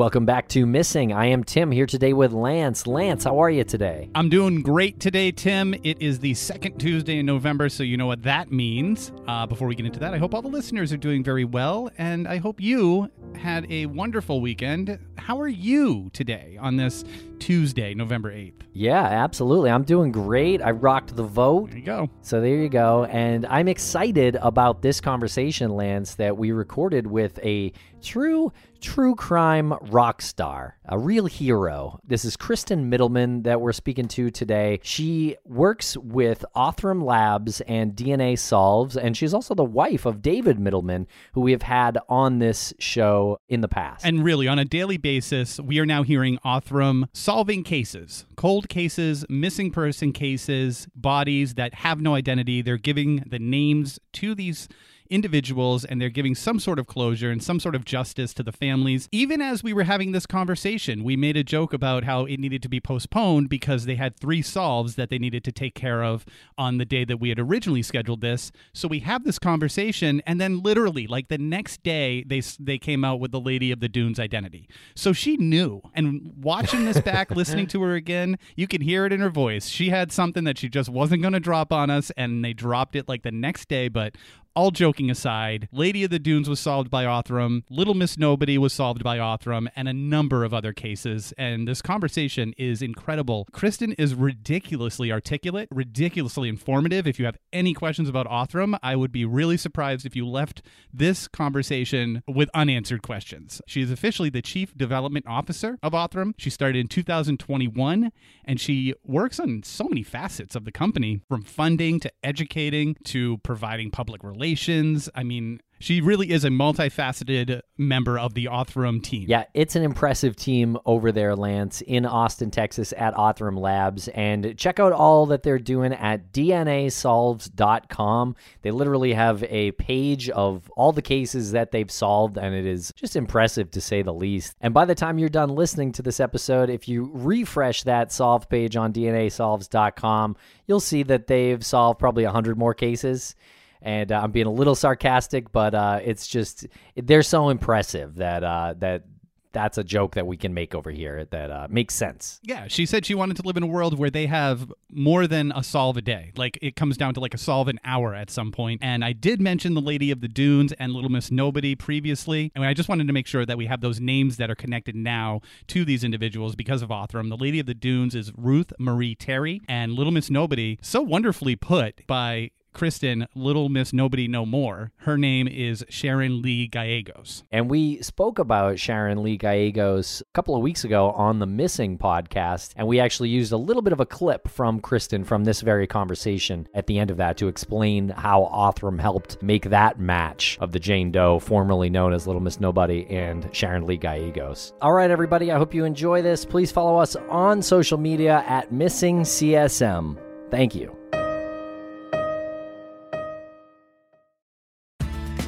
Welcome back to Missing. I am Tim here today with Lance. Lance, how are you today? I'm doing great today, Tim. It is the second Tuesday in November, so you know what that means. Uh, before we get into that, I hope all the listeners are doing very well, and I hope you had a wonderful weekend. How are you today on this Tuesday, November 8th? Yeah, absolutely. I'm doing great. I rocked the vote. There you go. So there you go. And I'm excited about this conversation, Lance, that we recorded with a true true crime rock star, a real hero. This is Kristen Mittelman that we're speaking to today. She works with Othram Labs and DNA Solves, and she's also the wife of David Mittelman, who we have had on this show in the past. And really, on a daily basis, we are now hearing Othram solving cases, cold cases, missing person cases, bodies that have no identity. They're giving the names to these individuals and they're giving some sort of closure and some sort of justice to the families. Even as we were having this conversation, we made a joke about how it needed to be postponed because they had three solves that they needed to take care of on the day that we had originally scheduled this. So we have this conversation and then literally like the next day they they came out with the lady of the dunes identity. So she knew. And watching this back listening to her again, you can hear it in her voice. She had something that she just wasn't going to drop on us and they dropped it like the next day, but all joking aside, Lady of the Dunes was solved by Othram, Little Miss Nobody was solved by Othram, and a number of other cases. And this conversation is incredible. Kristen is ridiculously articulate, ridiculously informative. If you have any questions about Othram, I would be really surprised if you left this conversation with unanswered questions. She is officially the Chief Development Officer of Othram. She started in 2021, and she works on so many facets of the company from funding to educating to providing public relations relations. I mean, she really is a multifaceted member of the Othram team. Yeah, it's an impressive team over there, Lance, in Austin, Texas at Othram Labs. And check out all that they're doing at DNAsolves.com. They literally have a page of all the cases that they've solved, and it is just impressive to say the least. And by the time you're done listening to this episode, if you refresh that solve page on DNAsolves.com, you'll see that they've solved probably 100 more cases and uh, I'm being a little sarcastic, but uh, it's just they're so impressive that uh, that that's a joke that we can make over here that uh, makes sense. Yeah, she said she wanted to live in a world where they have more than a solve a day. Like it comes down to like a solve an hour at some point. And I did mention the Lady of the Dunes and Little Miss Nobody previously. And I just wanted to make sure that we have those names that are connected now to these individuals because of Othram. The Lady of the Dunes is Ruth Marie Terry, and Little Miss Nobody, so wonderfully put by Kristen, Little Miss Nobody No More. Her name is Sharon Lee Gallegos. And we spoke about Sharon Lee Gallegos a couple of weeks ago on the Missing podcast. And we actually used a little bit of a clip from Kristen from this very conversation at the end of that to explain how Othram helped make that match of the Jane Doe, formerly known as Little Miss Nobody, and Sharon Lee Gallegos. All right, everybody, I hope you enjoy this. Please follow us on social media at Missing CSM. Thank you.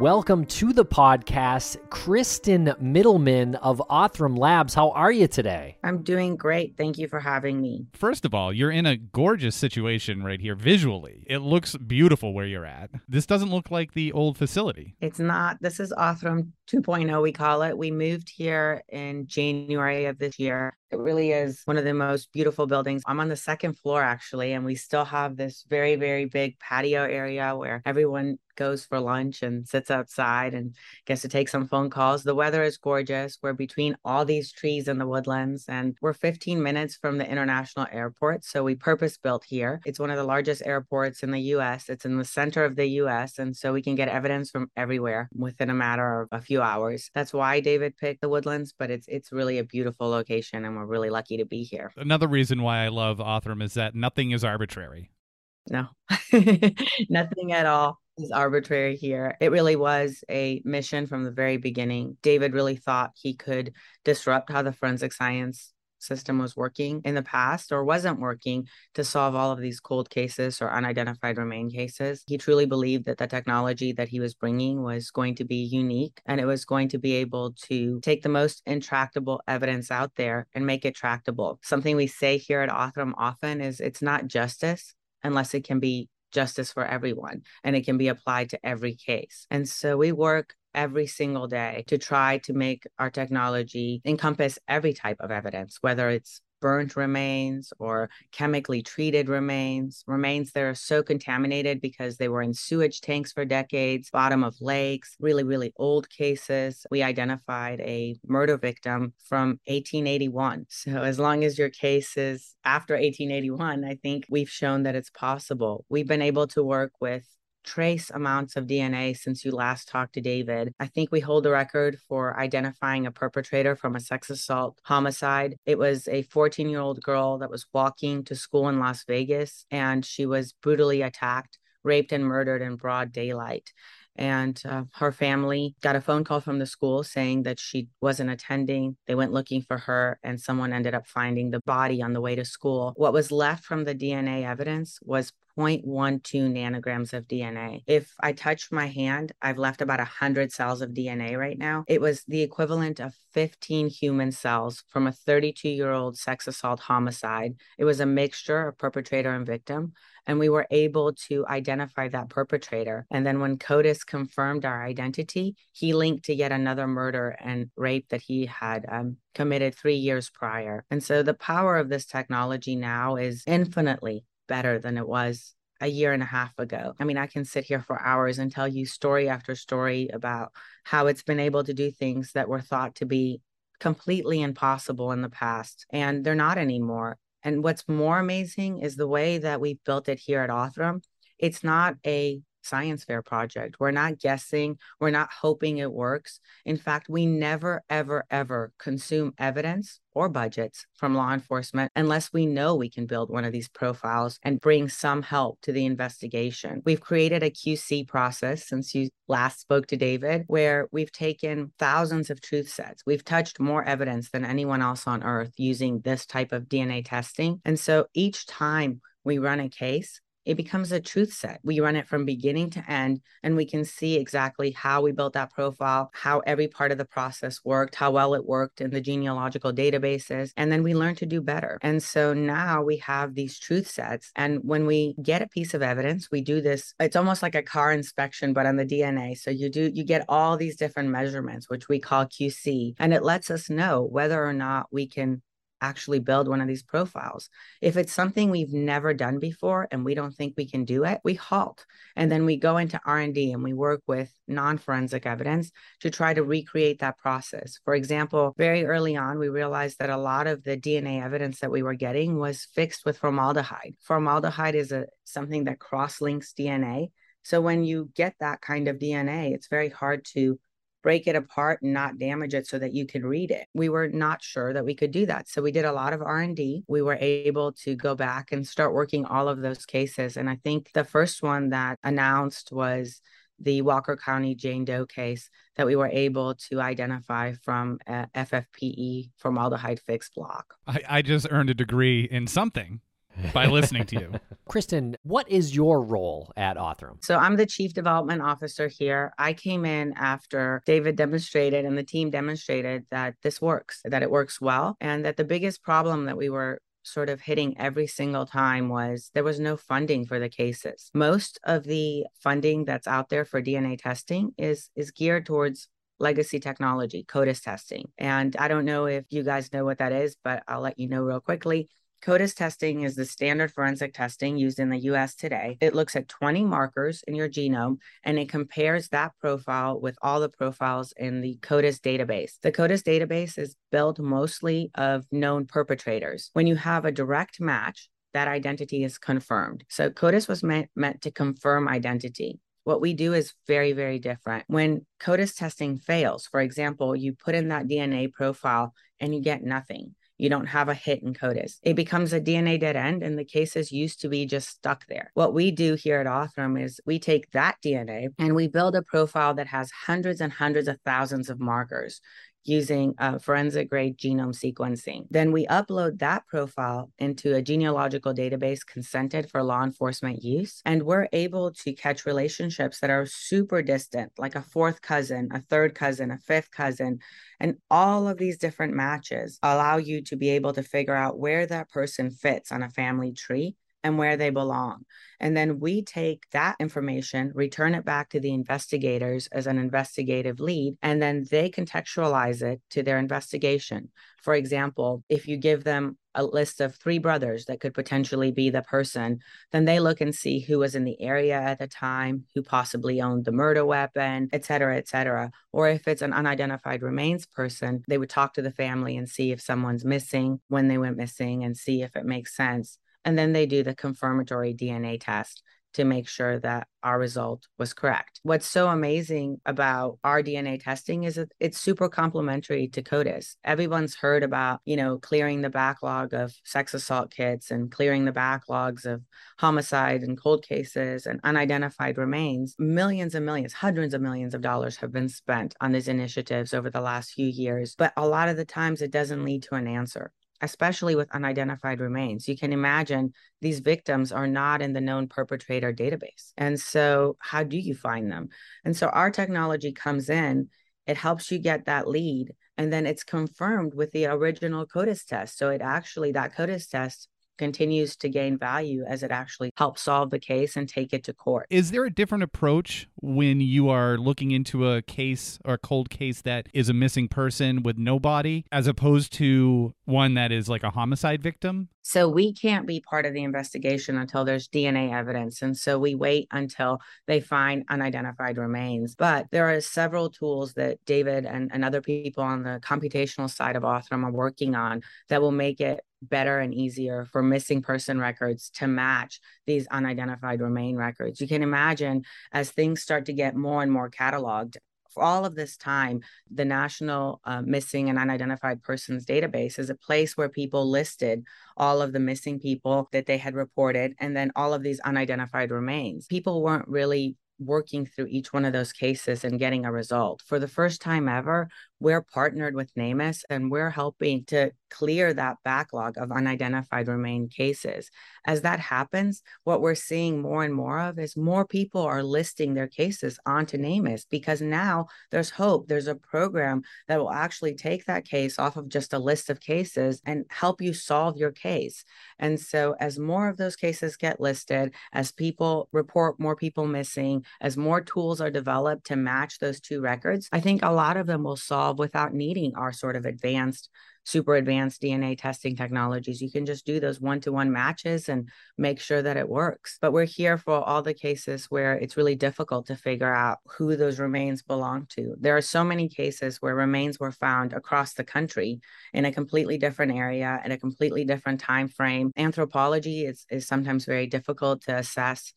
Welcome to the podcast, Kristen Mittelman of Othram Labs. How are you today? I'm doing great. Thank you for having me. First of all, you're in a gorgeous situation right here visually. It looks beautiful where you're at. This doesn't look like the old facility. It's not. This is Othram 2.0, we call it. We moved here in January of this year. It really is one of the most beautiful buildings. I'm on the second floor, actually, and we still have this very, very big patio area where everyone goes for lunch and sits outside and gets to take some phone calls. The weather is gorgeous. We're between all these trees in the woodlands, and we're 15 minutes from the international airport. So we purpose built here. It's one of the largest airports in the US. It's in the center of the US. And so we can get evidence from everywhere within a matter of a few hours. That's why David picked the woodlands, but it's it's really a beautiful location and we're really lucky to be here. Another reason why I love Othram is that nothing is arbitrary. No, nothing at all is arbitrary here. It really was a mission from the very beginning. David really thought he could disrupt how the forensic science system was working in the past or wasn't working to solve all of these cold cases or unidentified remain cases. He truly believed that the technology that he was bringing was going to be unique and it was going to be able to take the most intractable evidence out there and make it tractable. Something we say here at Othram often is it's not justice unless it can be justice for everyone and it can be applied to every case. And so we work every single day to try to make our technology encompass every type of evidence, whether it's burnt remains or chemically treated remains, remains that are so contaminated because they were in sewage tanks for decades, bottom of lakes, really, really old cases. We identified a murder victim from 1881. So, as long as your case is after 1881, I think we've shown that it's possible. We've been able to work with trace amounts of DNA since you last talked to David. I think we hold the record for identifying a perpetrator from a sex assault homicide. It was a 14 year old girl that was walking to school in Las Vegas and she was brutally attacked, raped, and murdered in broad daylight and uh, her family got a phone call from the school saying that she wasn't attending. They went looking for her, and someone ended up finding the body on the way to school. What was left from the DNA evidence was 0.12 nanograms of DNA. If I touch my hand, I've left about 100 cells of DNA right now. It was the equivalent of 15 human cells from a 32 year old sex assault homicide. It was a mixture of perpetrator and victim. And we were able to identify that perpetrator. And then when CODIS confirmed our identity, he linked to yet another murder and rape that he had um, committed three years prior. And so the power of this technology now is infinitely better than it was a year and a half ago. I mean, I can sit here for hours and tell you story after story about how it's been able to do things that were thought to be completely impossible in the past, and they're not anymore. And what's more amazing is the way that we've built it here at Othram. It's not a science fair project. We're not guessing, we're not hoping it works. In fact, we never, ever, ever consume evidence or budgets from law enforcement unless we know we can build one of these profiles and bring some help to the investigation. We've created a QC process since you last spoke to David, where we've taken thousands of truth sets. We've touched more evidence than anyone else on earth using this type of DNA testing. And so each time we run a case, it becomes a truth set. We run it from beginning to end, and we can see exactly how we built that profile, how every part of the process worked, how well it worked in the genealogical databases. And then we learn to do better. And so now we have these truth sets. And when we get a piece of evidence, we do this, it's almost like a car inspection, but on the DNA. So you do, you get all these different measurements, which we call QC, and it lets us know whether or not we can actually build one of these profiles. If it's something we've never done before and we don't think we can do it, we halt. And then we go into R&D and we work with non-forensic evidence to try to recreate that process. For example, very early on we realized that a lot of the DNA evidence that we were getting was fixed with formaldehyde. Formaldehyde is a something that cross-links DNA. So when you get that kind of DNA, it's very hard to break it apart and not damage it so that you could read it. We were not sure that we could do that. So we did a lot of R&D. We were able to go back and start working all of those cases and I think the first one that announced was the Walker County Jane Doe case that we were able to identify from uh, FFPE formaldehyde fixed block. I, I just earned a degree in something by listening to you. Kristen, what is your role at Othram? So I'm the chief development officer here. I came in after David demonstrated and the team demonstrated that this works, that it works well, and that the biggest problem that we were sort of hitting every single time was there was no funding for the cases. Most of the funding that's out there for DNA testing is is geared towards legacy technology, CODIS testing. And I don't know if you guys know what that is, but I'll let you know real quickly. CODIS testing is the standard forensic testing used in the US today. It looks at 20 markers in your genome and it compares that profile with all the profiles in the CODIS database. The CODIS database is built mostly of known perpetrators. When you have a direct match, that identity is confirmed. So CODIS was meant, meant to confirm identity. What we do is very, very different. When CODIS testing fails, for example, you put in that DNA profile and you get nothing you don't have a hit in CODIS. It becomes a DNA dead end, and the cases used to be just stuck there. What we do here at Othram is we take that DNA and we build a profile that has hundreds and hundreds of thousands of markers using uh, forensic grade genome sequencing. Then we upload that profile into a genealogical database consented for law enforcement use. And we're able to catch relationships that are super distant, like a fourth cousin, a third cousin, a fifth cousin. And all of these different matches allow you to be able to figure out where that person fits on a family tree and where they belong. And then we take that information, return it back to the investigators as an investigative lead, and then they contextualize it to their investigation. For example, if you give them a list of three brothers that could potentially be the person, then they look and see who was in the area at the time, who possibly owned the murder weapon, et cetera, et cetera. Or if it's an unidentified remains person, they would talk to the family and see if someone's missing, when they went missing, and see if it makes sense and then they do the confirmatory DNA test to make sure that our result was correct. What's so amazing about our DNA testing is that it's super complementary to CODIS. Everyone's heard about, you know, clearing the backlog of sex assault kits and clearing the backlogs of homicide and cold cases and unidentified remains. Millions and millions, hundreds of millions of dollars have been spent on these initiatives over the last few years, but a lot of the times it doesn't lead to an answer especially with unidentified remains. You can imagine these victims are not in the known perpetrator database. And so, how do you find them? And so, our technology comes in, it helps you get that lead, and then it's confirmed with the original CODIS test. So, it actually, that CODIS test continues to gain value as it actually helps solve the case and take it to court. Is there a different approach when you are looking into a case or a cold case that is a missing person with no body as opposed to one that is like a homicide victim? So we can't be part of the investigation until there's DNA evidence. And so we wait until they find unidentified remains. But there are several tools that David and, and other people on the computational side of Othram are working on that will make it better and easier for missing person records to match these unidentified remain records. You can imagine as things start to get more and more cataloged, for all of this time, the National uh, Missing and Unidentified Persons Database is a place where people listed all of the missing people that they had reported and then all of these unidentified remains. People weren't really working through each one of those cases and getting a result. For the first time ever, we're partnered with NamUs and we're helping to clear that backlog of unidentified remain cases. As that happens, what we're seeing more and more of is more people are listing their cases onto NamUs because now there's hope. There's a program that will actually take that case off of just a list of cases and help you solve your case. And so, as more of those cases get listed, as people report more people missing, as more tools are developed to match those two records, I think a lot of them will solve without needing our sort of advanced super advanced DNA testing technologies. You can just do those one to one matches and make sure that it works. But we're here for all the cases where it's really difficult to figure out who those remains belong to. There are so many cases where remains were found across the country in a completely different area in a completely different time frame. Anthropology is, is sometimes very difficult to assess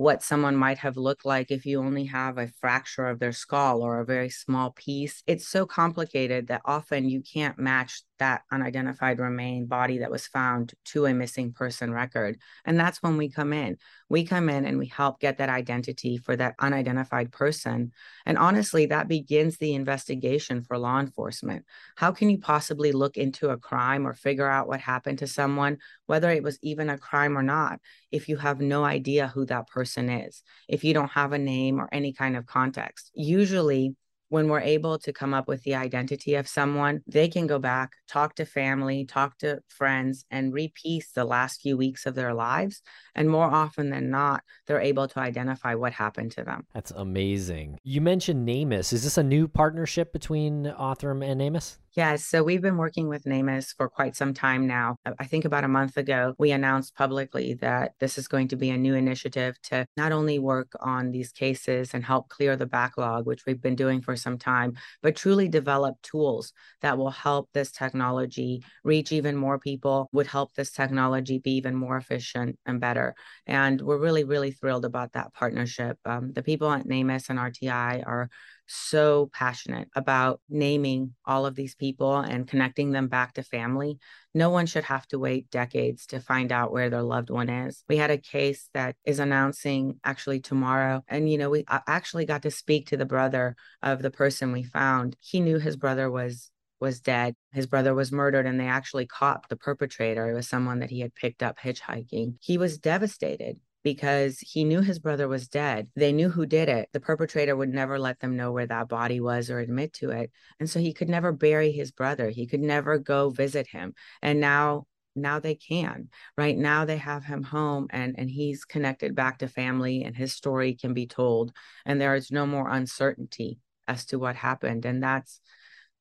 what someone might have looked like if you only have a fracture of their skull or a very small piece. It's so complicated that often you can't match that unidentified remain body that was found to a missing person record. And that's when we come in. We come in and we help get that identity for that unidentified person. And honestly, that begins the investigation for law enforcement. How can you possibly look into a crime or figure out what happened to someone, whether it was even a crime or not, if you have no idea who that person is, if you don't have a name or any kind of context? Usually, when we're able to come up with the identity of someone, they can go back, talk to family, talk to friends, and repiece the last few weeks of their lives. And more often than not, they're able to identify what happened to them. That's amazing. You mentioned NamUs. Is this a new partnership between Othram and NamUs? Yes. So we've been working with NamUs for quite some time now. I think about a month ago, we announced publicly that this is going to be a new initiative to not only work on these cases and help clear the backlog, which we've been doing for some time, but truly develop tools that will help this technology reach even more people, would help this technology be even more efficient and better. And we're really, really thrilled about that partnership. Um, the people at NamUs and RTI are so passionate about naming all of these people and connecting them back to family. No one should have to wait decades to find out where their loved one is. We had a case that is announcing actually tomorrow. And, you know, we actually got to speak to the brother of the person we found. He knew his brother was was dead. His brother was murdered, and they actually caught the perpetrator. It was someone that he had picked up hitchhiking. He was devastated because he knew his brother was dead. They knew who did it. The perpetrator would never let them know where that body was or admit to it. And so he could never bury his brother. He could never go visit him. And now now they can right now they have him home and and he's connected back to family and his story can be told and there is no more uncertainty as to what happened and that's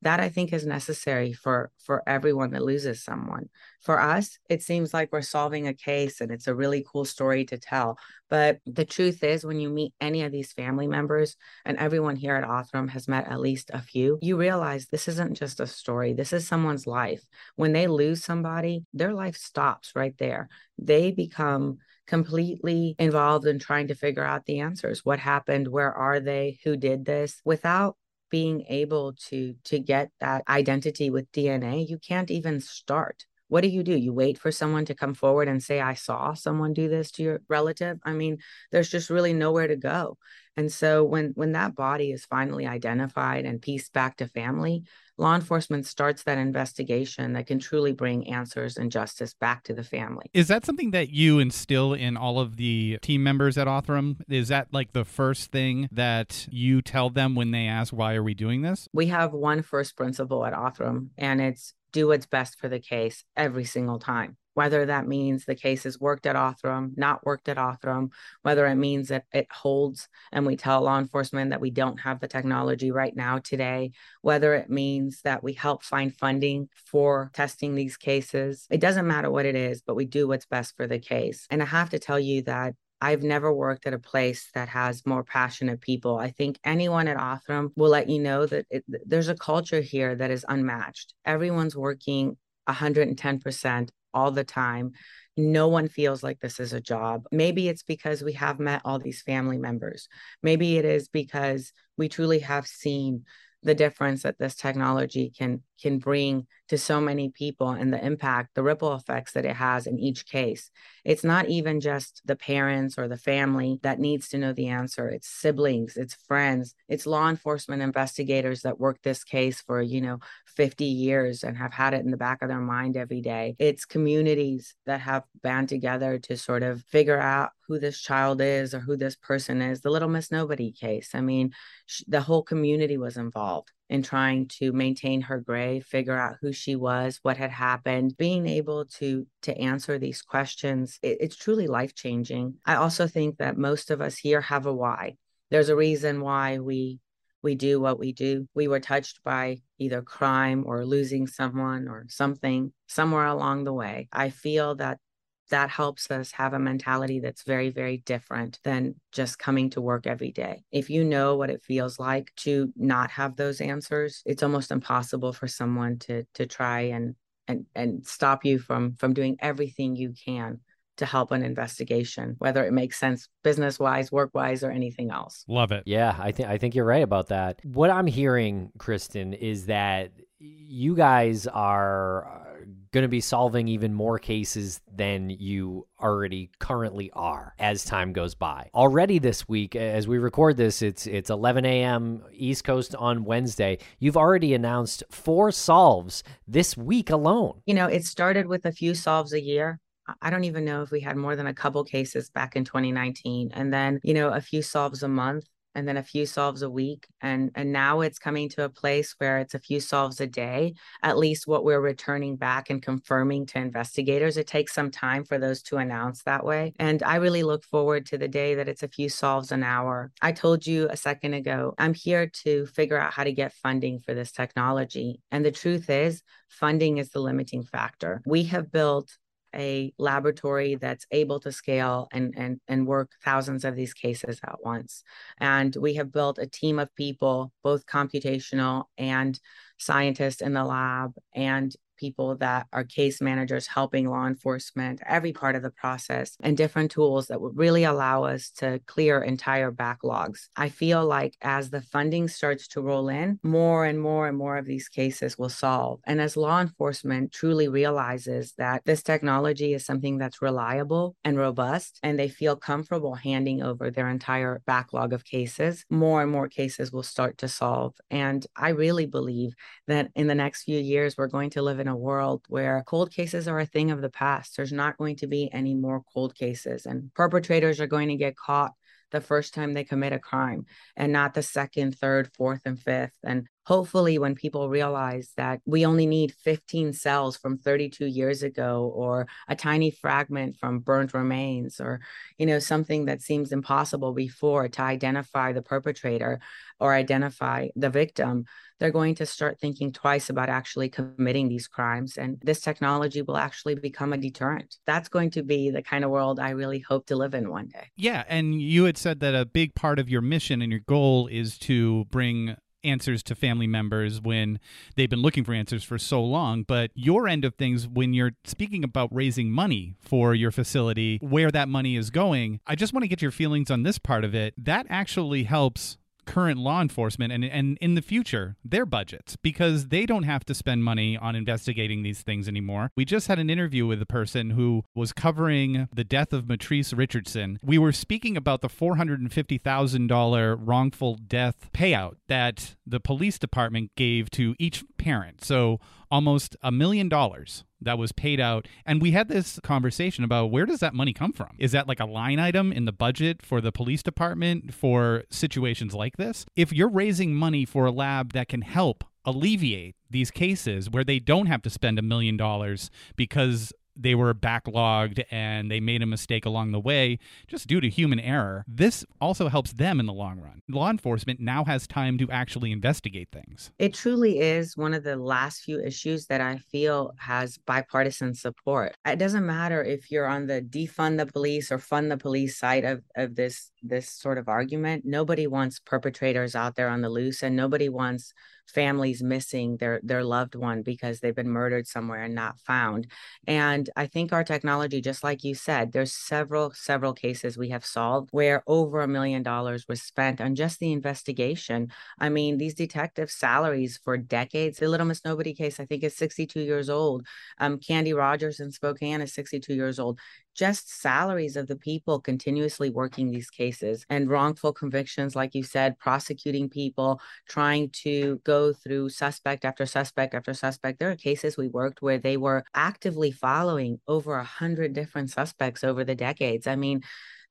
that i think is necessary for for everyone that loses someone. For us it seems like we're solving a case and it's a really cool story to tell. But the truth is when you meet any of these family members and everyone here at othram has met at least a few you realize this isn't just a story. This is someone's life. When they lose somebody their life stops right there. They become completely involved in trying to figure out the answers. What happened? Where are they? Who did this? Without being able to to get that identity with DNA, you can't even start. What do you do? You wait for someone to come forward and say, I saw someone do this to your relative. I mean, there's just really nowhere to go. And so when when that body is finally identified and pieced back to family, law enforcement starts that investigation that can truly bring answers and justice back to the family. Is that something that you instill in all of the team members at Othram? Is that like the first thing that you tell them when they ask, why are we doing this? We have one first principle at Othram, and it's do what's best for the case every single time whether that means the case is worked at Othram, not worked at Othram, whether it means that it holds and we tell law enforcement that we don't have the technology right now today, whether it means that we help find funding for testing these cases. It doesn't matter what it is, but we do what's best for the case. And I have to tell you that I've never worked at a place that has more passionate people. I think anyone at Othram will let you know that it, there's a culture here that is unmatched. Everyone's working 110% all the time. No one feels like this is a job. Maybe it's because we have met all these family members. Maybe it is because we truly have seen the difference that this technology can can bring to so many people and the impact the ripple effects that it has in each case. It's not even just the parents or the family that needs to know the answer. It's siblings it's friends it's law enforcement investigators that work this case for you know 50 years and have had it in the back of their mind every day. It's communities that have band together to sort of figure out who this child is or who this person is. The little miss nobody case i mean sh- the whole community was involved in trying to maintain her gray, figure out who she was, what had happened, being able to to answer these questions, it, it's truly life changing. I also think that most of us here have a why. There's a reason why we we do what we do. We were touched by either crime or losing someone or something somewhere along the way. I feel that that helps us have a mentality that's very, very different than just coming to work every day. If you know what it feels like to not have those answers, it's almost impossible for someone to to try and and and stop you from from doing everything you can to help an investigation, whether it makes sense business wise, work wise, or anything else. Love it. Yeah, I think I think you're right about that. What I'm hearing, Kristen, is that you guys are going to be solving even more cases than you already currently are as time goes by. Already this week, as we record this, it's it's 11 a.m. East Coast on Wednesday. You've already announced four solves this week alone. You know, it started with a few solves a year. I don't even know if we had more than a couple cases back in 2019. And then, you know, a few solves a month and then a few solves a week and and now it's coming to a place where it's a few solves a day at least what we're returning back and confirming to investigators. It takes some time for those to announce that way and i really look forward to the day that it's a few solves an hour. I told you a second ago i'm here to figure out how to get funding for this technology and the truth is funding is the limiting factor. We have built a laboratory that's able to scale and, and, and work thousands of these cases at once. And we have built a team of people, both computational and scientists in the lab and people that are case managers helping law enforcement, every part of the process, and different tools that would really allow us to clear entire backlogs. I feel like as the funding starts to roll in, more and more and more of these cases will solve. And as law enforcement truly realizes that this technology is something that's reliable and robust, and they feel comfortable handing over their entire backlog of cases, more and more cases will start to solve. And I really believe that in the next few years, we're going to live in a world where cold cases are a thing of the past. There's not going to be any more cold cases, and perpetrators are going to get caught the first time they commit a crime and not the second, third, fourth, and fifth. And hopefully when people realize that we only need 15 cells from 32 years ago or a tiny fragment from burnt remains or you know something that seems impossible before to identify the perpetrator or identify the victim they're going to start thinking twice about actually committing these crimes and this technology will actually become a deterrent that's going to be the kind of world i really hope to live in one day yeah and you had said that a big part of your mission and your goal is to bring answers to family members when they've been looking for answers for so long. But your end of things, when you're speaking about raising money for your facility, where that money is going, I just want to get your feelings on this part of it. That actually helps current law enforcement and, and in the future their budgets because they don't have to spend money on investigating these things anymore. We just had an interview with a person who was covering the death of Mitrice Richardson. We were speaking about the $450,000 wrongful death payout that the police department gave to each parent. So almost a million dollars that was paid out. And we had this conversation about where does that money come from? Is that like a line item in the budget for the police department for situations like this? If you're raising money for a lab that can help alleviate these cases where they don't have to spend a million dollars because they were backlogged and they made a mistake along the way just due to human error. This also helps them in the long run. Law enforcement now has time to actually investigate things. It truly is one of the last few issues that I feel has bipartisan support. It doesn't matter if you're on the defund the police or fund the police side of, of this this sort of argument. Nobody wants perpetrators out there on the loose and nobody wants families missing their their loved one because they've been murdered somewhere and not found. And i think our technology just like you said there's several several cases we have solved where over a million dollars was spent on just the investigation. I mean these detective salaries for decades the little miss nobody case i think is 62 years old. Um, candy rogers in spokane is 62 years old just salaries of the people continuously working these cases and wrongful convictions, like you said, prosecuting people, trying to go through suspect after suspect after suspect. There are cases we worked where they were actively following over a hundred different suspects over the decades. I mean,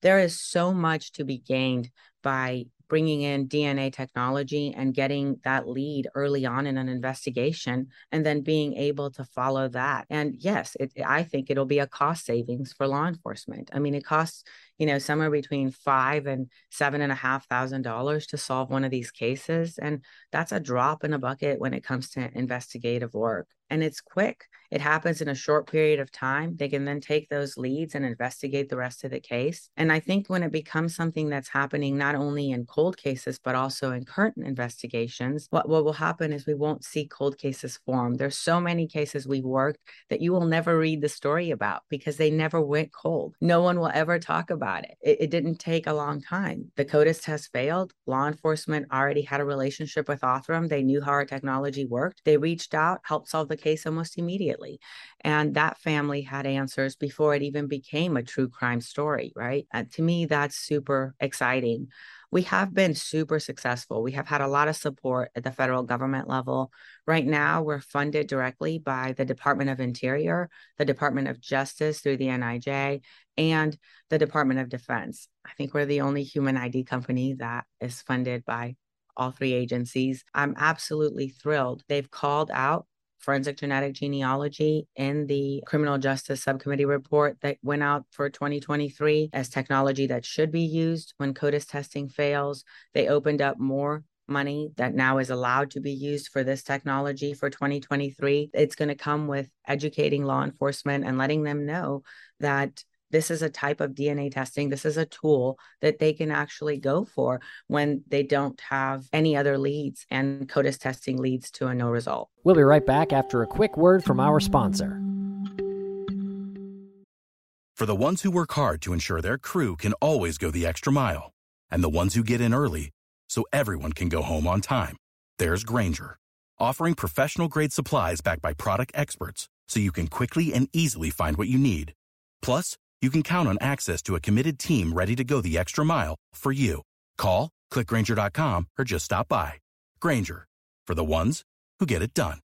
there is so much to be gained by bringing in DNA technology and getting that lead early on in an investigation and then being able to follow that. And yes, it, I think it'll be a cost savings for law enforcement. I mean, it costs, you know, somewhere between five and seven and a half thousand dollars to solve one of these cases. And that's a drop in a bucket when it comes to investigative work. And it's quick. It happens in a short period of time. They can then take those leads and investigate the rest of the case. And I think when it becomes something that's happening not only in cold cases, but also in current investigations, what, what will happen is we won't see cold cases form. There's so many cases we've worked that you will never read the story about because they never went cold. No one will ever talk about it. It, it didn't take a long time. The CODIS test failed. Law enforcement already had a relationship with Othram. They knew how our technology worked. They reached out, helped solve the case almost immediately. And that family had answers before it even became a true crime story, right? And to me, that's super exciting. We have been super successful. We have had a lot of support at the federal government level. Right now, we're funded directly by the Department of Interior, the Department of Justice through the NIJ, and the Department of Defense. I think we're the only human ID company that is funded by all three agencies. I'm absolutely thrilled. They've called out forensic genetic genealogy in the criminal justice subcommittee report that went out for 2023 as technology that should be used when CODIS testing fails. They opened up more money that now is allowed to be used for this technology for 2023. It's going to come with educating law enforcement and letting them know that this is a type of DNA testing. This is a tool that they can actually go for when they don't have any other leads and CODIS testing leads to a no result. We'll be right back after a quick word from our sponsor. For the ones who work hard to ensure their crew can always go the extra mile, and the ones who get in early so everyone can go home on time, there's Grainger, offering professional grade supplies backed by product experts so you can quickly and easily find what you need. Plus, you can count on access to a committed team ready to go the extra mile for you. Call, clickgrainger.com, or just stop by. Grainger, for the ones who get it done.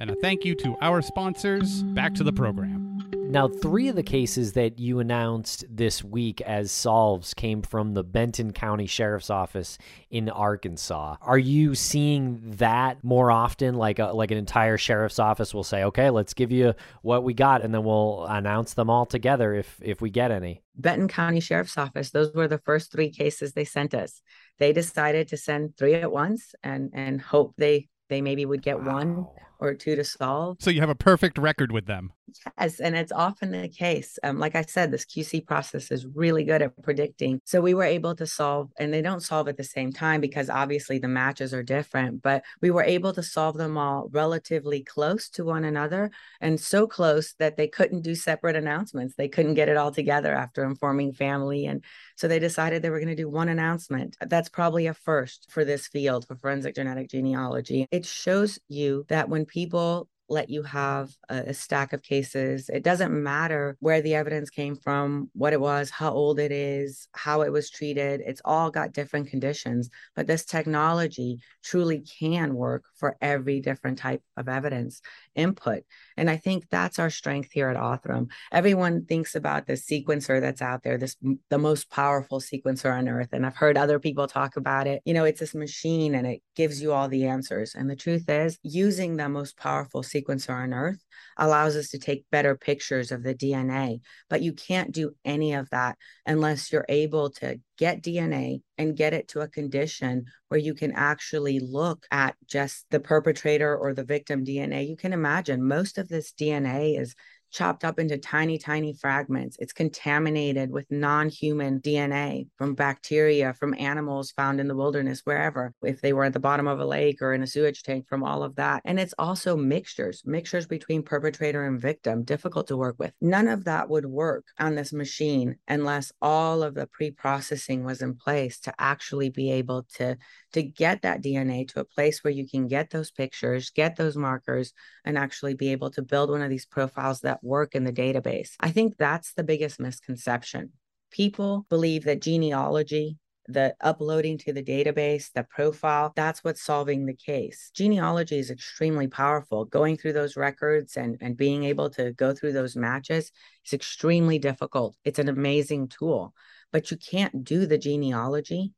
And a thank you to our sponsors. Back to the program. Now, three of the cases that you announced this week as solves came from the Benton County Sheriff's Office in Arkansas. Are you seeing that more often? Like a, like an entire sheriff's office will say, "Okay, let's give you what we got, and then we'll announce them all together if if we get any." Benton County Sheriff's Office. Those were the first three cases they sent us. They decided to send three at once and and hope they they maybe would get wow. one or two to solve. So you have a perfect record with them. Yes, and it's often the case. Um, like I said, this QC process is really good at predicting. So we were able to solve, and they don't solve at the same time because obviously the matches are different, but we were able to solve them all relatively close to one another and so close that they couldn't do separate announcements. They couldn't get it all together after informing family. And so they decided they were going to do one announcement. That's probably a first for this field, for forensic genetic genealogy. It shows you that when people let you have a, stack of cases. It doesn't matter where the evidence came from, what it was, how old it is, how it was treated. It's all got different conditions. But this technology truly can work for every different type of evidence input. And I think that's our strength here at Othram. Everyone thinks about the sequencer that's out there, this the most powerful sequencer on earth. And I've heard other people talk about it. You know, it's this machine and it gives you all the answers. And the truth is, using the most powerful sequencer on earth allows us to take better pictures of the DNA. But you can't do any of that unless you're able to get DNA and get it to a condition where you can actually look at just the perpetrator or the victim DNA. You can imagine most of this DNA is chopped up into tiny, tiny fragments. It's contaminated with non human DNA from bacteria, from animals found in the wilderness, wherever, if they were at the bottom of a lake or in a sewage tank, from all of that. And it's also mixtures, mixtures between perpetrator and victim, difficult to work with. None of that would work on this machine unless all of the pre processing was in place to actually be able to to get that DNA to a place where you can get those pictures, get those markers, and actually be able to build one of these profiles that work in the database. I think that's the biggest misconception. People believe that genealogy, the uploading to the database, the profile, that's what's solving the case. Genealogy is extremely powerful. Going through those records and, and being able to go through those matches is extremely difficult. It's an amazing tool, but you can't do the genealogy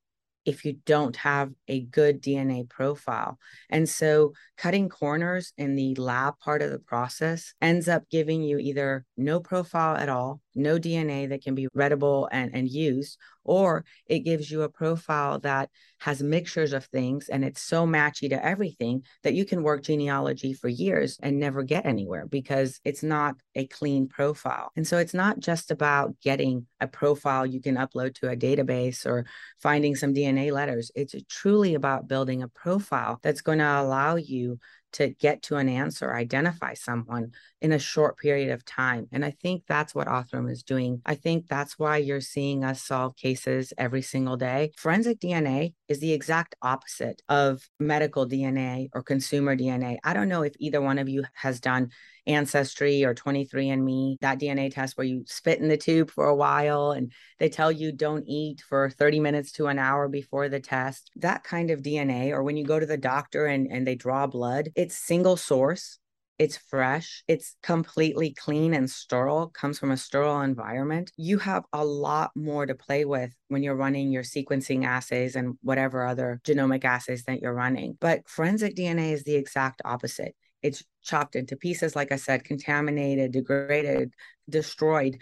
if you don't have a good DNA profile. And so cutting corners in the lab part of the process ends up giving you either no profile at all, no DNA that can be readable and, and used, or it gives you a profile that has mixtures of things and it's so matchy to everything that you can work genealogy for years and never get anywhere because it's not a clean profile. And so it's not just about getting a profile you can upload to a database or finding some DNA letters. It's truly about building a profile that's going to allow you to get to an answer, identify someone in a short period of time. And I think that's what Othram is doing. I think that's why you're seeing us solve cases every single day. Forensic DNA is the exact opposite of medical DNA or consumer DNA. I don't know if either one of you has done Ancestry or 23andMe, that DNA test where you spit in the tube for a while and they tell you don't eat for 30 minutes to an hour before the test. That kind of DNA, or when you go to the doctor and, and they draw blood, it's single source. It's fresh. It's completely clean and sterile, comes from a sterile environment. You have a lot more to play with when you're running your sequencing assays and whatever other genomic assays that you're running. But forensic DNA is the exact opposite it's chopped into pieces, like I said, contaminated, degraded, destroyed.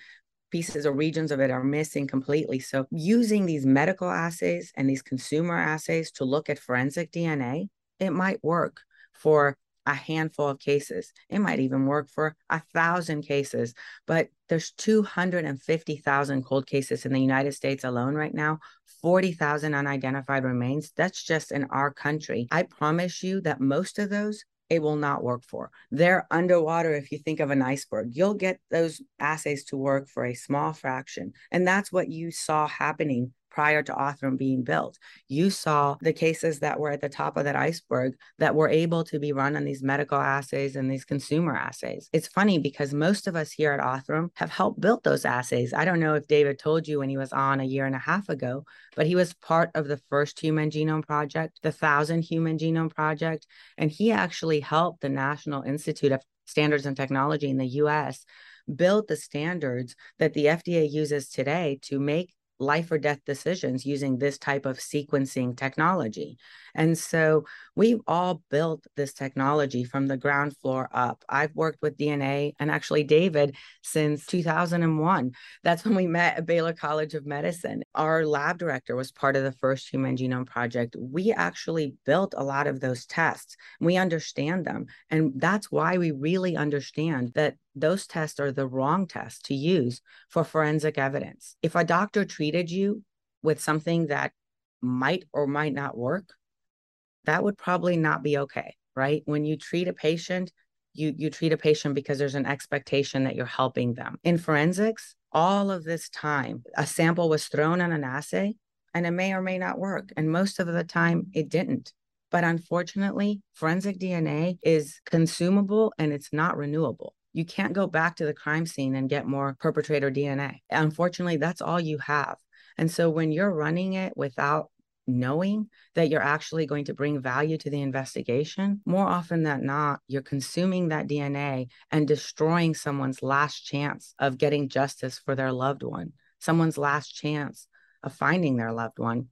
Pieces or regions of it are missing completely. So, using these medical assays and these consumer assays to look at forensic DNA, it might work for a handful of cases. It might even work for a thousand cases, but there's 250,000 cold cases in the United States alone right now. 40,000 unidentified remains. That's just in our country. I promise you that most of those it will not work for. They're underwater if you think of an iceberg. You'll get those assays to work for a small fraction. And that's what you saw happening prior to Othram being built. You saw the cases that were at the top of that iceberg that were able to be run on these medical assays and these consumer assays. It's funny because most of us here at Othram have helped build those assays. I don't know if David told you when he was on a year and a half ago, but he was part of the first Human Genome Project, the Thousand Human Genome Project, and he actually helped the National Institute of Standards and Technology in the US build the standards that the FDA uses today to make life or death decisions using this type of sequencing technology. And so we've all built this technology from the ground floor up. I've worked with DNA and actually David since 2001. That's when we met at Baylor College of Medicine. Our lab director was part of the first Human Genome Project. We actually built a lot of those tests. We understand them. And that's why we really understand that those tests are the wrong tests to use for forensic evidence. If a doctor treated you with something that might or might not work, that would probably not be okay, right? When you treat a patient, you you treat a patient because there's an expectation that you're helping them. In forensics, all of this time, a sample was thrown on an assay and it may or may not work. And most of the time it didn't. But unfortunately, forensic DNA is consumable and it's not renewable. You can't go back to the crime scene and get more perpetrator DNA. Unfortunately, that's all you have. And so when you're running it without knowing that you're actually going to bring value to the investigation, more often than not, you're consuming that DNA and destroying someone's last chance of getting justice for their loved one, someone's last chance of finding their loved one.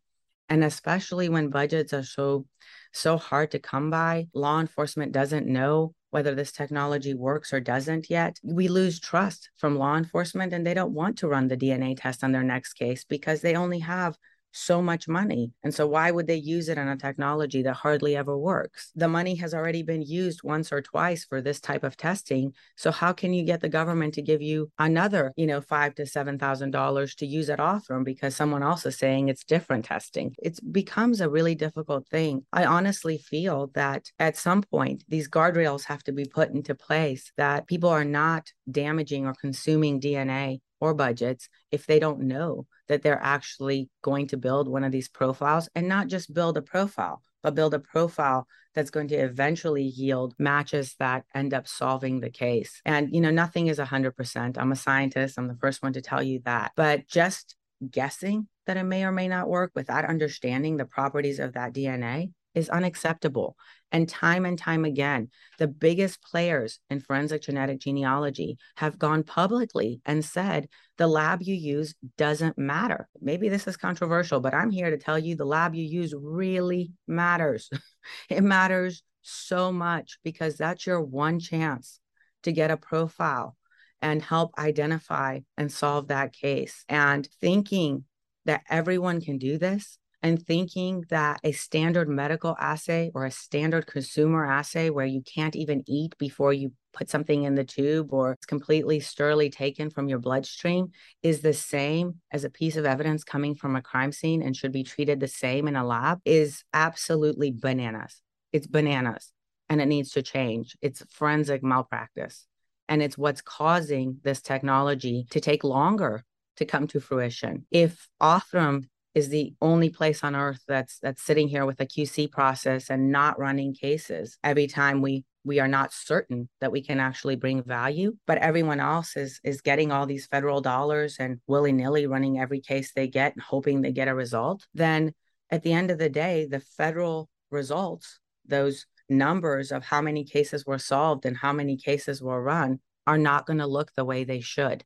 And especially when budgets are so so hard to come by, law enforcement doesn't know whether this technology works or doesn't yet. We lose trust from law enforcement and they don't want to run the DNA test on their next case because they only have so much money. And so, why would they use it on a technology that hardly ever works? The money has already been used once or twice for this type of testing. So, how can you get the government to give you another, you know, five to seven thousand dollars to use at Othram because someone else is saying it's different testing? It becomes a really difficult thing. I honestly feel that at some point these guardrails have to be put into place that people are not damaging or consuming DNA or budgets if they don't know that they're actually going to build one of these profiles and not just build a profile, but build a profile that's going to eventually yield matches that end up solving the case. And, you know, nothing is 100%. I'm a scientist, I'm the first one to tell you that. But just guessing that it may or may not work without understanding the properties of that DNA is unacceptable. And time and time again, the biggest players in forensic genetic genealogy have gone publicly and said the lab you use doesn't matter. Maybe this is controversial, but I'm here to tell you the lab you use really matters. it matters so much because that's your one chance to get a profile and help identify and solve that case. And thinking that everyone can do this and thinking that a standard medical assay or a standard consumer assay where you can't even eat before you put something in the tube or it's completely sterilely taken from your bloodstream is the same as a piece of evidence coming from a crime scene and should be treated the same in a lab is absolutely bananas. It's bananas and it needs to change. It's forensic malpractice. And it's what's causing this technology to take longer to come to fruition. If Othram is the only place on earth that's that's sitting here with a QC process and not running cases every time we we are not certain that we can actually bring value. But everyone else is is getting all these federal dollars and willy-nilly running every case they get and hoping they get a result. Then at the end of the day the federal results those numbers of how many cases were solved and how many cases were run are not going to look the way they should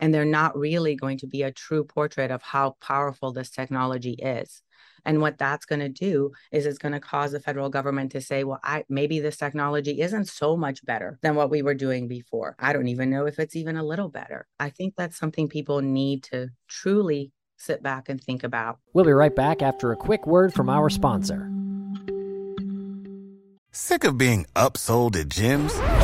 and they're not really going to be a true portrait of how powerful this technology is. And what that's going to do is it's going to cause the federal government to say, well, I, maybe this technology isn't so much better than what we were doing before. I don't even know if it's even a little better. I think that's something people need to truly sit back and think about. We'll be right back after a quick word from our sponsor. Sick of being upsold at gyms?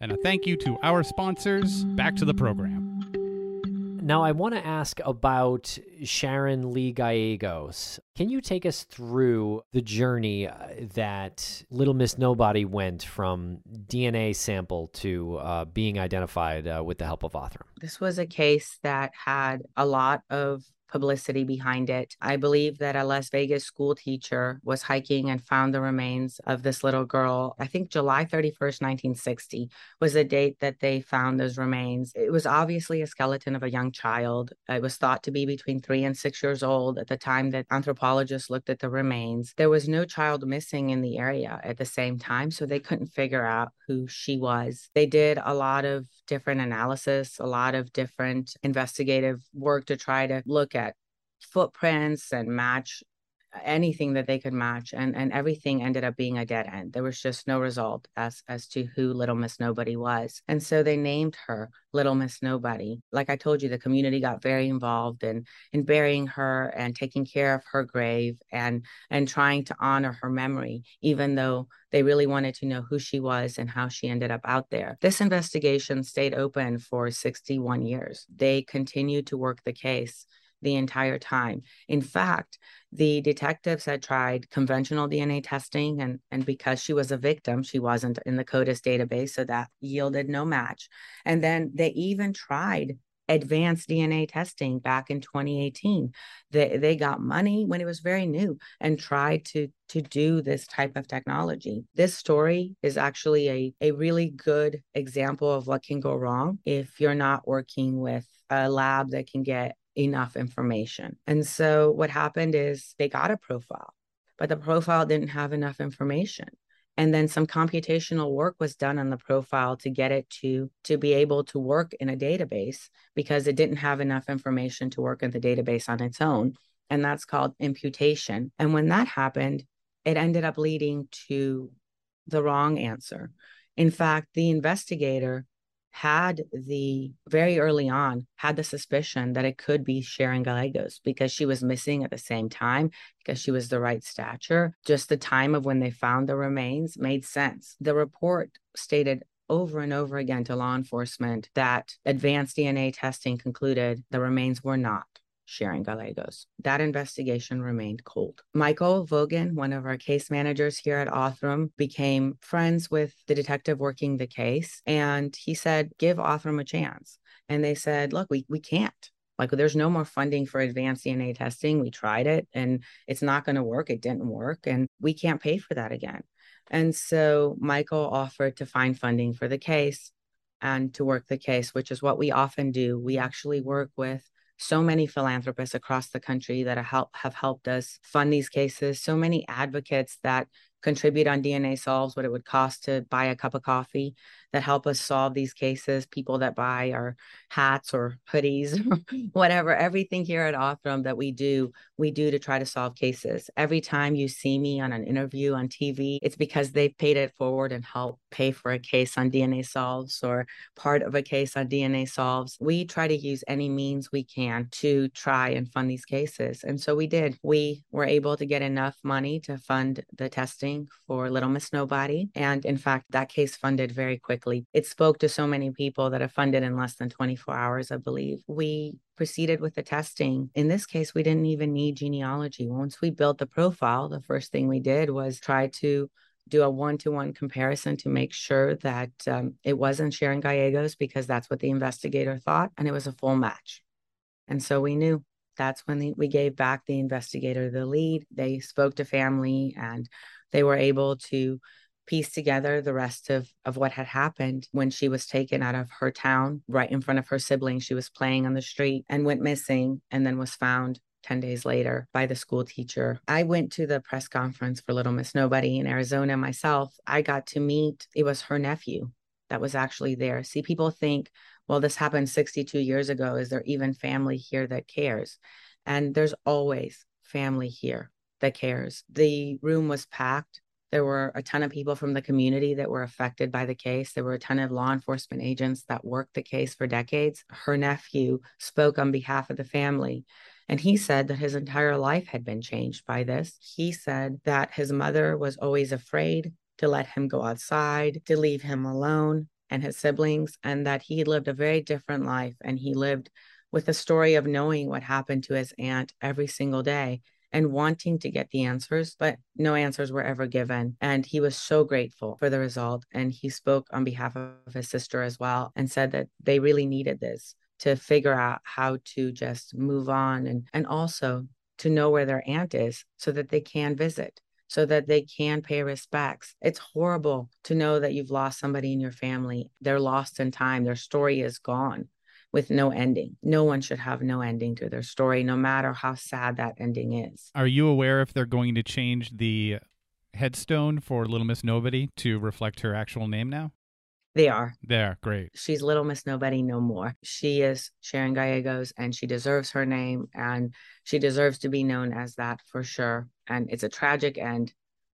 And a thank you to our sponsors. Back to the program. Now, I want to ask about Sharon Lee Gallegos. Can you take us through the journey uh, that Little Miss Nobody went from DNA sample to uh, being identified uh, with the help of Othram? This was a case that had a lot of publicity behind it. I believe that a Las Vegas school teacher was hiking and found the remains of this little girl. I think July 31st, 1960 was the date that they found those remains. It was obviously a skeleton of a young child. It was thought to be between three and six years old at the time that anthropologists looked at the remains. There was no child missing in the area at the same time, so they couldn't figure out who she was. They did a lot of different analysis, a lot of different investigative work to try to look at footprints and match anything that they could match and and everything ended up being a dead end. There was just no result as as to who little miss nobody was. And so they named her little miss nobody. Like i told you the community got very involved in in burying her and taking care of her grave and and trying to honor her memory even though they really wanted to know who she was and how she ended up out there. This investigation stayed open for 61 years. They continued to work the case the entire time. In fact, the detectives had tried conventional DNA testing, and, and because she was a victim, she wasn't in the CODIS database, so that yielded no match. And then they even tried advanced DNA testing back in 2018. They, they got money when it was very new and tried to, to do this type of technology. This story is actually a, a really good example of what can go wrong if you're not working with a lab that can get enough information. And so what happened is they got a profile, but the profile didn't have enough information. And then some computational work was done on the profile to get it to to be able to work in a database because it didn't have enough information to work in the database on its own. And that's called imputation. And when that happened, it ended up leading to the wrong answer. In fact, the investigator had the very early on had the suspicion that it could be Sharon Gallegos because she was missing at the same time because she was the right stature. Just the time of when they found the remains made sense. The report stated over and over again to law enforcement that advanced DNA testing concluded the remains were not Sharon Gallegos. That investigation remained cold. Michael Vogen, one of our case managers here at Othram, became friends with the detective working the case. And he said, give Othram a chance. And they said, look, we, we can't. Like, there's no more funding for advanced DNA testing. We tried it and it's not going to work. It didn't work. And we can't pay for that again. And so Michael offered to find funding for the case and to work the case, which is what we often do. We actually work with so many philanthropists across the country that have, help, have helped us fund these cases, so many advocates that contribute on DNA Solves what it would cost to buy a cup of coffee that help us solve these cases, people that buy our hats or hoodies, whatever, everything here at Othram that we do, we do to try to solve cases. Every time you see me on an interview on TV, it's because they've paid it forward and helped pay for a case on DNA Solves or part of a case on DNA Solves. We try to use any means we can to try and fund these cases. And so we did. We were able to get enough money to fund the testing for Little Miss Nobody. And in fact, that case funded very quickly quickly. It spoke to so many people that are funded in less than 24 hours, I believe. We proceeded with the testing. In this case, we didn't even need genealogy. Once we built the profile, the first thing we did was try to do a one-to-one comparison to make sure that um, it wasn't Sharon Gallegos because that's what the investigator thought, and it was a full match. And so we knew that's when we gave back the investigator the lead. They spoke to family and they were able to piece together the rest of, of what had happened when she was taken out of her town right in front of her siblings. She was playing on the street and went missing and then was found 10 days later by the school teacher. I went to the press conference for Little Miss Nobody in Arizona myself. I got to meet, it was her nephew that was actually there. See, people think, well, this happened 62 years ago. Is there even family here that cares? And there's always family here that cares. The room was packed. There were a ton of people from the community that were affected by the case. There were a ton of law enforcement agents that worked the case for decades. Her nephew spoke on behalf of the family. And he said that his entire life had been changed by this. He said that his mother was always afraid to let him go outside, to leave him alone and his siblings, and that he lived a very different life. And he lived with a story of knowing what happened to his aunt every single day and wanting to get the answers, but no answers were ever given. And he was so grateful for the result. And he spoke on behalf of his sister as well and said that they really needed this to figure out how to just move on and, and also to know where their aunt is so that they can visit so that they can pay respects. It's horrible to know that you've lost somebody in your family. They're lost in time. Their story is gone with no ending. No one should have no ending to their story, no matter how sad that ending is. Are you aware if they're going to change the headstone for Little Miss Nobody to reflect her actual name now? They are. There, great. She's Little Miss Nobody no more. She is Sharon Gallegos and she deserves her name and she deserves to be known as that for sure. And it's a tragic end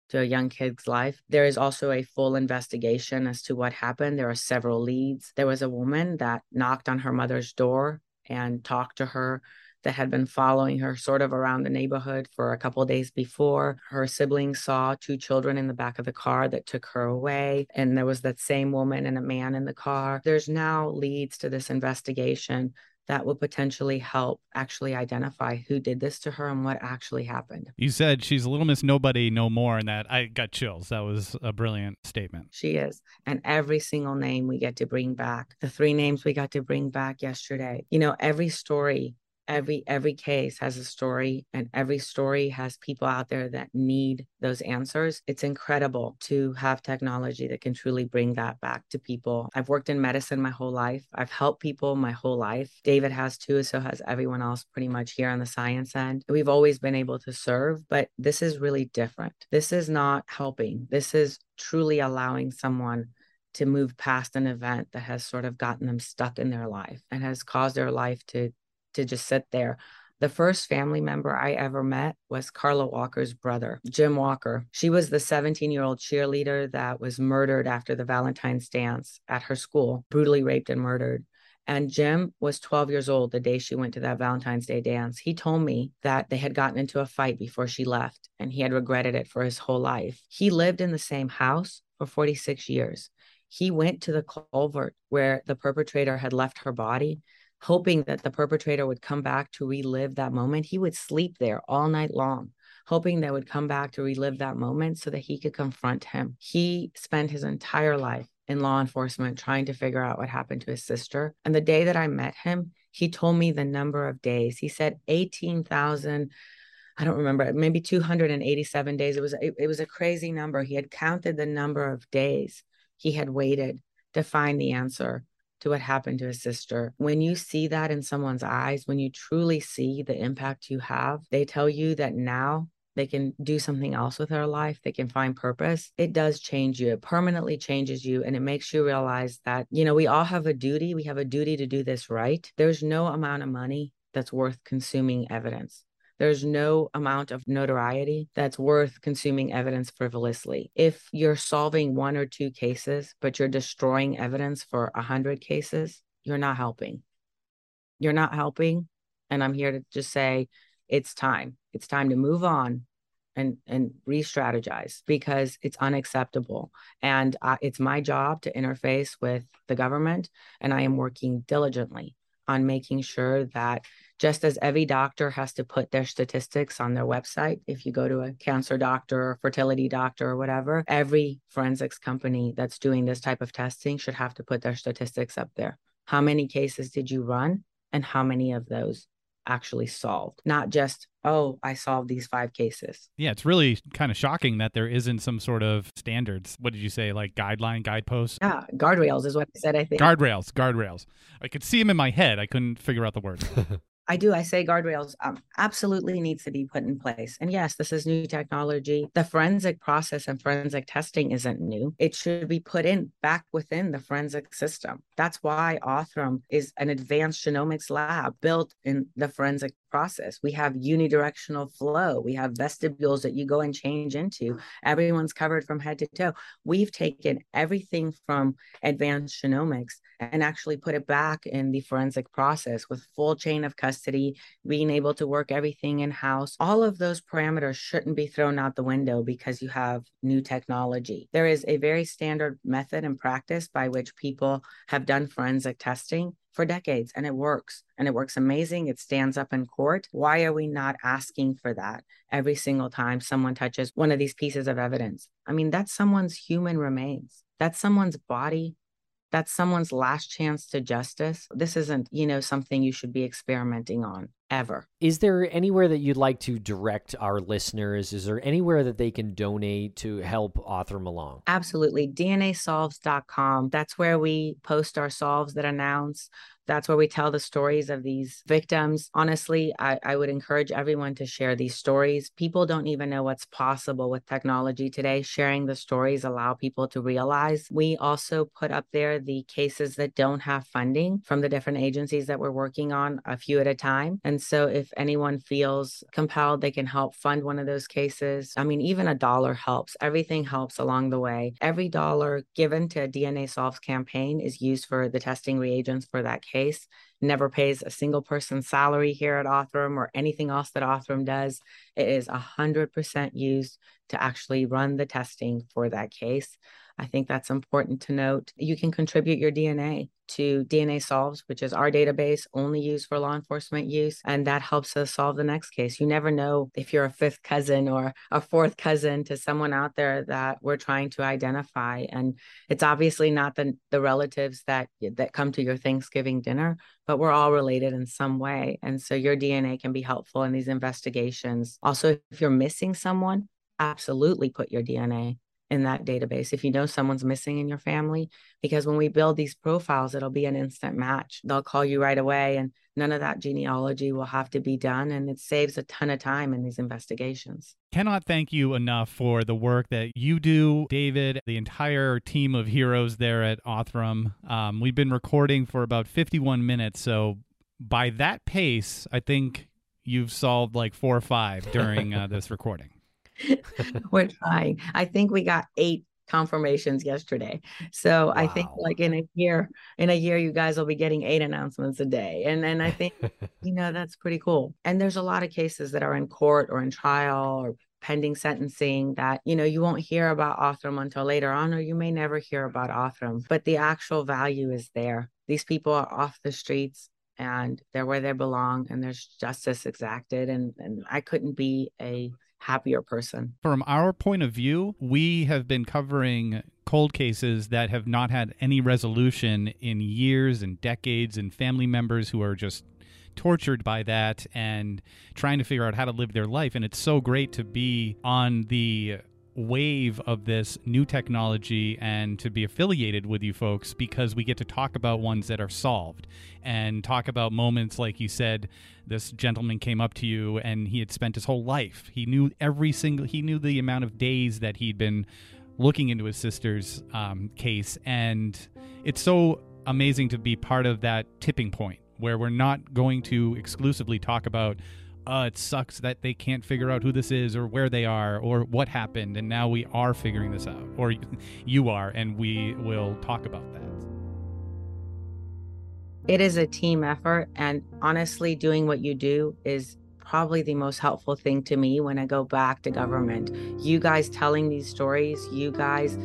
to a young kid's life. There is also a full investigation as to what happened. There are several leads. There was a woman that knocked on her mother's door and talked to her that had been following her sort of around the neighborhood for a couple days before. Her siblings saw two children in the back of the car that took her away. And there was that same woman and a man in the car. There's now leads to this investigation that will potentially help actually identify who did this to her and what actually happened. You said she's a little miss nobody no more, and that I got chills. That was a brilliant statement. She is. And every single name we get to bring back, the three names we got to bring back yesterday, you know, every story every every case has a story and every story has people out there that need those answers. It's incredible to have technology that can truly bring that back to people. I've worked in medicine my whole life. I've helped people my whole life. David has too so has everyone else pretty much here on the science end. We've always been able to serve but this is really different. This is not helping. This is truly allowing someone to move past an event that has sort of gotten them stuck in their life and has caused their life to to just sit there. The first family member I ever met was Carla Walker's brother, Jim Walker. She was the 17 year old cheerleader that was murdered after the Valentine's dance at her school, brutally raped and murdered. And Jim was 12 years old the day she went to that Valentine's Day dance. He told me that they had gotten into a fight before she left and he had regretted it for his whole life. He lived in the same house for 46 years. He went to the culvert where the perpetrator had left her body hoping that the perpetrator would come back to relive that moment. He would sleep there all night long, hoping they would come back to relive that moment so that he could confront him. He spent his entire life in law enforcement trying to figure out what happened to his sister. And the day that I met him, he told me the number of days. He said 18,000 I don't remember, maybe 287 days. It was it, it was a crazy number. He had counted the number of days he had waited to find the answer to what happened to his sister. When you see that in someone's eyes, when you truly see the impact you have, they tell you that now they can do something else with their life, they can find purpose. It does change you. It permanently changes you and it makes you realize that, you know, we all have a duty. We have a duty to do this right. There's no amount of money that's worth consuming evidence. There's no amount of notoriety that's worth consuming evidence frivolously. If you're solving one or two cases, but you're destroying evidence for a hundred cases, you're not helping. You're not helping. And I'm here to just say it's time. It's time to move on and and re-strategize because it's unacceptable and uh, it's my job to interface with the government and i am working diligently on making sure that just as every doctor has to put their statistics on their website, if you go to a cancer doctor or fertility doctor or whatever, every forensics company that's doing this type of testing should have to put their statistics up there. How many cases did you run? And how many of those actually solved? Not just, oh, I solved these five cases. Yeah, it's really kind of shocking that there isn't some sort of standards. What did you say, like guideline, guideposts? Yeah, guardrails is what I said, I think. Guardrails, guardrails. I could see them in my head. I couldn't figure out the words. I do. I say guardrails um, absolutely needs to be put in place. And yes, this is new technology. The forensic process and forensic testing isn't new. It should be put in back within the forensic system. That's why Othram is an advanced genomics lab built in the forensic process. We have unidirectional flow. We have vestibules that you go and change into. Everyone's covered from head to toe. We've taken everything from advanced genomics and actually put it back in the forensic process with full chain of custody, being able to work everything in house. All of those parameters shouldn't be thrown out the window because you have new technology. There is a very standard method and practice by which people have done forensic testing for decades and it works and it works amazing. It stands up in court. Why are we not asking for that every single time someone touches one of these pieces of evidence? I mean, that's someone's human remains, that's someone's body, that's someone's last chance to justice. This isn't, you know, something you should be experimenting on ever. Is there anywhere that you'd like to direct our listeners? Is there anywhere that they can donate to help Othram along? Absolutely. DNAsolves.com. That's where we post our solves that announce that's where we tell the stories of these victims. Honestly, I, I, would encourage everyone to share these stories. People don't even know what's possible with technology today. Sharing the stories allow people to realize. We also put up there the cases that don't have funding from the different agencies that we're working on, a few at a time. And so if anyone feels compelled, they can help fund one of those cases. I mean, even a dollar helps. Everything helps along the way. Every dollar given to a DNA Solves campaign is used for the testing reagents for that case never pays a single person's salary here at Othram or anything else that Othram does. It is 100% used to actually run the testing for that case. I think that's important to note. You can contribute your DNA to DNA Solves, which is our database only used for law enforcement use. And that helps us solve the next case. You never know if you're a fifth cousin or a fourth cousin to someone out there that we're trying to identify. And it's obviously not the, the relatives that, that come to your Thanksgiving dinner, but we're all related in some way. And so your DNA can be helpful in these investigations. Also, if you're missing someone, absolutely put your DNA in that database if you know someone's missing in your family because when we build these profiles it'll be an instant match. They'll call you right away and none of that genealogy will have to be done and it saves a ton of time in these investigations. Cannot thank you enough for the work that you do david the entire team of heroes there at othram. Um, we've been recording for about 51 minutes so by that pace i think you've solved like four or five during uh, this recording We're trying. I think we got eight confirmations yesterday. So wow. I think like in a year, in a year, you guys will be getting eight announcements a day. And and I think, you know, that's pretty cool. And there's a lot of cases that are in court or in trial or pending sentencing that you know you won't hear about Othram until later on, or you may never hear about Othram. But the actual value is there. These people are off the streets and they're where they belong and there's justice exacted and and I couldn't be a happier person. From our point of view, we have been covering cold cases that have not had any resolution in years and decades, and family members who are just tortured by that and trying to figure out how to live their life. And it's so great to be on the wave of this new technology and to be affiliated with you folks because we get to talk about ones that are solved and talk about moments like you said this gentleman came up to you and he had spent his whole life. He knew every single he knew the amount of days that he'd been looking into his sister's um, case. And it's so amazing to be part of that tipping point where we're not going to exclusively talk about uh, it sucks that they can't figure out who this is or where they are or what happened. And now we are figuring this out, or you are, and we will talk about that. It is a team effort. And honestly, doing what you do is probably the most helpful thing to me when I go back to government. You guys telling these stories, you guys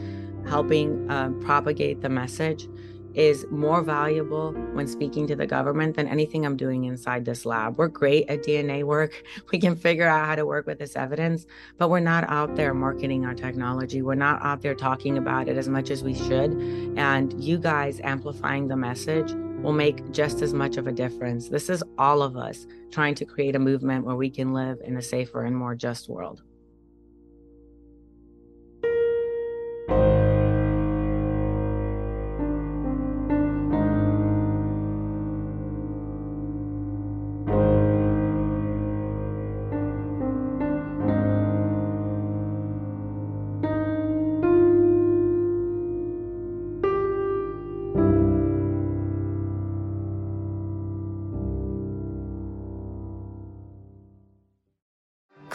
helping uh, propagate the message is more valuable when speaking to the government than anything I'm doing inside this lab. We're great at DNA work. We can figure out how to work with this evidence, but we're not out there marketing our technology. We're not out there talking about it as much as we should. And you guys amplifying the message will make just as much of a difference. This is all of us trying to create a movement where we can live in a safer and more just world.